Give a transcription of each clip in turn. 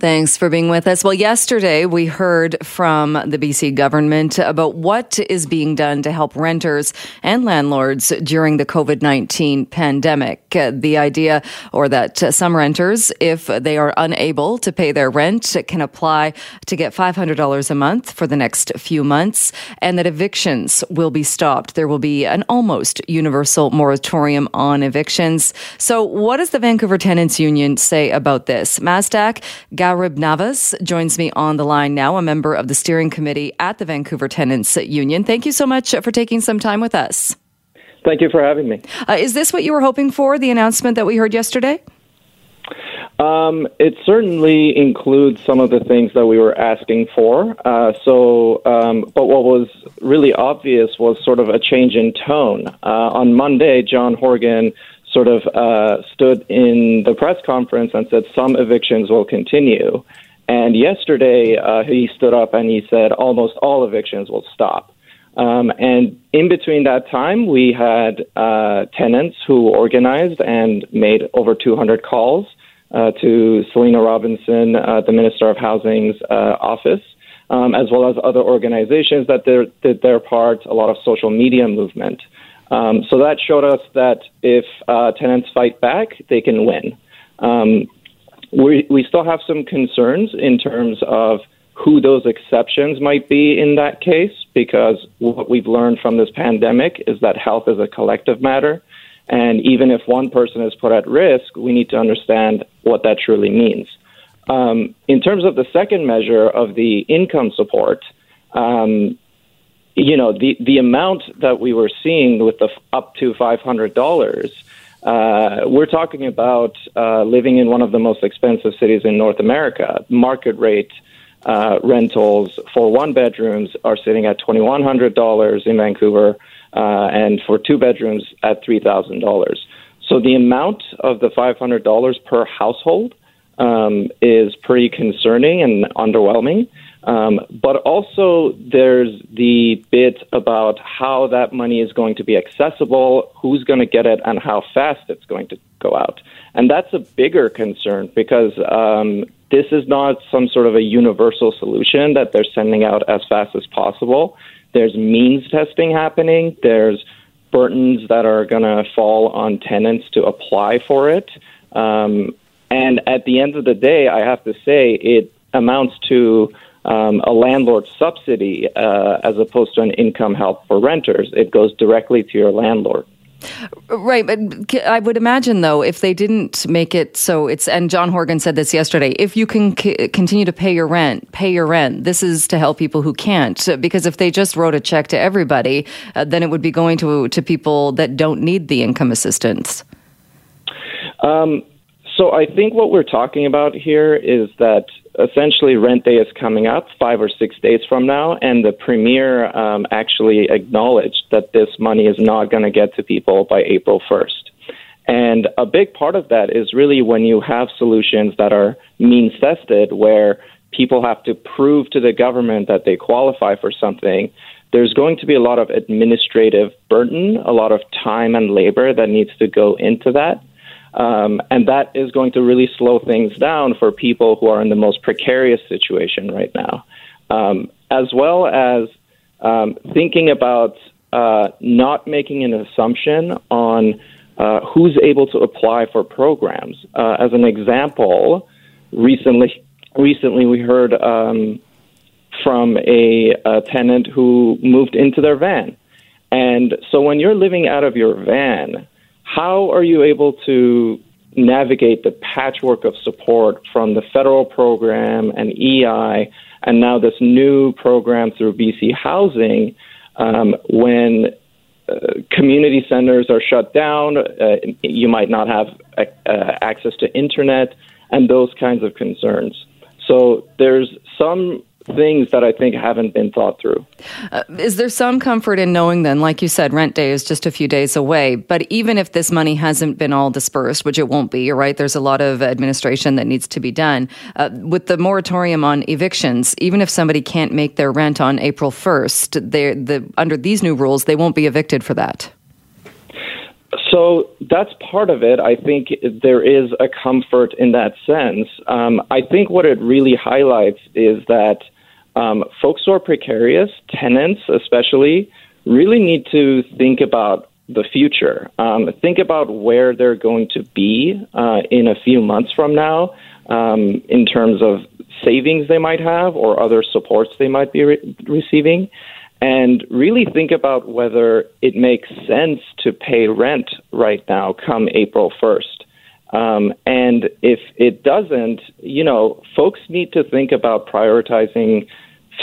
Thanks for being with us. Well, yesterday we heard from the BC government about what is being done to help renters and landlords during the COVID 19 pandemic. Uh, the idea, or that some renters, if they are unable to pay their rent, can apply to get $500 a month for the next few months, and that evictions will be stopped. There will be an almost universal moratorium on evictions. So, what does the Vancouver Tenants Union say about this? Mazdak, Gharibnavaz joins me on the line now, a member of the steering committee at the Vancouver Tenants Union. Thank you so much for taking some time with us. Thank you for having me. Uh, is this what you were hoping for, the announcement that we heard yesterday? Um, it certainly includes some of the things that we were asking for. Uh, so, um, but what was really obvious was sort of a change in tone. Uh, on Monday, John Horgan sort of uh, stood in the press conference and said some evictions will continue. And yesterday, uh, he stood up and he said almost all evictions will stop. Um, and in between that time, we had uh, tenants who organized and made over 200 calls uh, to Selina Robinson, uh, the Minister of Housing's uh, office, um, as well as other organizations that did their part, a lot of social media movement. Um, so that showed us that if uh, tenants fight back, they can win. Um, we, we still have some concerns in terms of who those exceptions might be in that case, because what we've learned from this pandemic is that health is a collective matter. And even if one person is put at risk, we need to understand what that truly means. Um, in terms of the second measure of the income support, um, you know, the, the amount that we were seeing with the up to $500, uh, we're talking about uh, living in one of the most expensive cities in North America. Market rate uh, rentals for one bedrooms are sitting at $2,100 in Vancouver, uh, and for two bedrooms at $3,000. So the amount of the $500 per household um, is pretty concerning and underwhelming. Um, but also, there's the bit about how that money is going to be accessible, who's going to get it, and how fast it's going to go out. And that's a bigger concern because um, this is not some sort of a universal solution that they're sending out as fast as possible. There's means testing happening, there's burdens that are going to fall on tenants to apply for it. Um, and at the end of the day, I have to say, it amounts to um, a landlord subsidy uh, as opposed to an income help for renters. It goes directly to your landlord. Right, but I would imagine though, if they didn't make it so it's, and John Horgan said this yesterday, if you can c- continue to pay your rent, pay your rent. This is to help people who can't, because if they just wrote a check to everybody, uh, then it would be going to to people that don't need the income assistance. Um, so I think what we're talking about here is that essentially rent day is coming up five or six days from now, and the premier um, actually acknowledged that this money is not going to get to people by April 1st. And a big part of that is really when you have solutions that are means tested, where people have to prove to the government that they qualify for something. There's going to be a lot of administrative burden, a lot of time and labor that needs to go into that. Um, and that is going to really slow things down for people who are in the most precarious situation right now, um, as well as um, thinking about uh, not making an assumption on uh, who's able to apply for programs. Uh, as an example, recently, recently we heard um, from a, a tenant who moved into their van. And so when you're living out of your van, how are you able to navigate the patchwork of support from the federal program and EI, and now this new program through BC Housing um, when uh, community centers are shut down, uh, you might not have uh, access to internet, and those kinds of concerns. So there's some things that I think haven't been thought through. Uh, is there some comfort in knowing then, like you said, rent day is just a few days away, but even if this money hasn't been all dispersed, which it won't be, you're right, there's a lot of administration that needs to be done. Uh, with the moratorium on evictions, even if somebody can't make their rent on April 1st, the, under these new rules, they won't be evicted for that. So that's part of it. I think there is a comfort in that sense. Um, I think what it really highlights is that um, folks who are precarious, tenants especially, really need to think about the future. Um, think about where they're going to be uh, in a few months from now um, in terms of savings they might have or other supports they might be re- receiving. And really think about whether it makes sense to pay rent right now come April 1st. Um, and if it doesn't, you know, folks need to think about prioritizing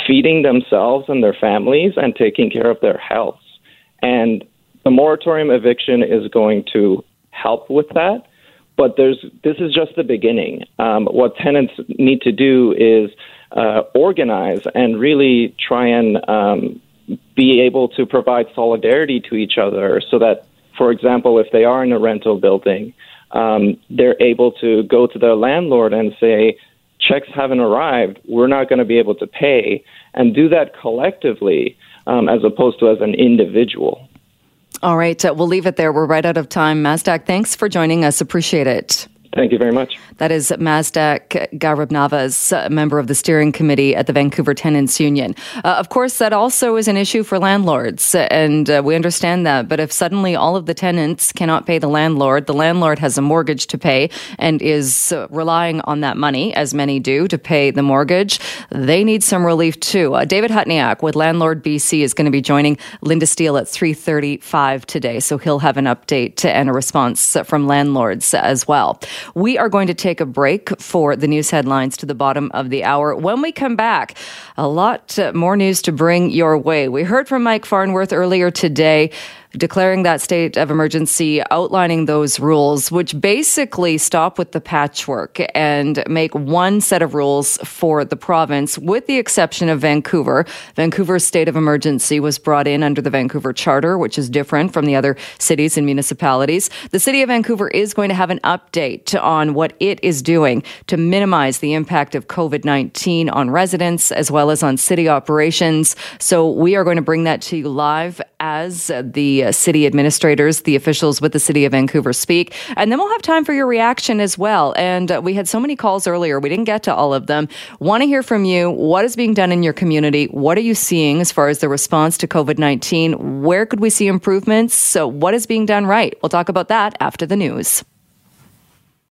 feeding themselves and their families and taking care of their health. And the moratorium eviction is going to help with that. But there's this is just the beginning. Um, what tenants need to do is uh, organize and really try and um, be able to provide solidarity to each other so that, for example, if they are in a rental building, um, they're able to go to their landlord and say, checks haven't arrived, we're not going to be able to pay, and do that collectively um, as opposed to as an individual. All right, uh, we'll leave it there. We're right out of time. Mazdak, thanks for joining us. Appreciate it. Thank you very much. That is Mazdak Gharibnavaz, member of the steering committee at the Vancouver Tenants Union. Uh, of course, that also is an issue for landlords, and uh, we understand that. But if suddenly all of the tenants cannot pay the landlord, the landlord has a mortgage to pay and is uh, relying on that money, as many do, to pay the mortgage, they need some relief too. Uh, David Hutniak with Landlord BC is going to be joining Linda Steele at 3.35 today, so he'll have an update and a response from landlords as well. We are going to take a break for the news headlines to the bottom of the hour. When we come back, a lot more news to bring your way. We heard from Mike Farnworth earlier today declaring that state of emergency, outlining those rules, which basically stop with the patchwork and make one set of rules for the province, with the exception of Vancouver. Vancouver's state of emergency was brought in under the Vancouver Charter, which is different from the other cities and municipalities. The city of Vancouver is going to have an update on what it is doing to minimize the impact of COVID 19 on residents as well as on city operations. So we are going to bring that to you live as the uh, city administrators, the officials with the city of Vancouver speak. And then we'll have time for your reaction as well. And uh, we had so many calls earlier, we didn't get to all of them. Want to hear from you. What is being done in your community? What are you seeing as far as the response to COVID 19? Where could we see improvements? So, what is being done right? We'll talk about that after the news.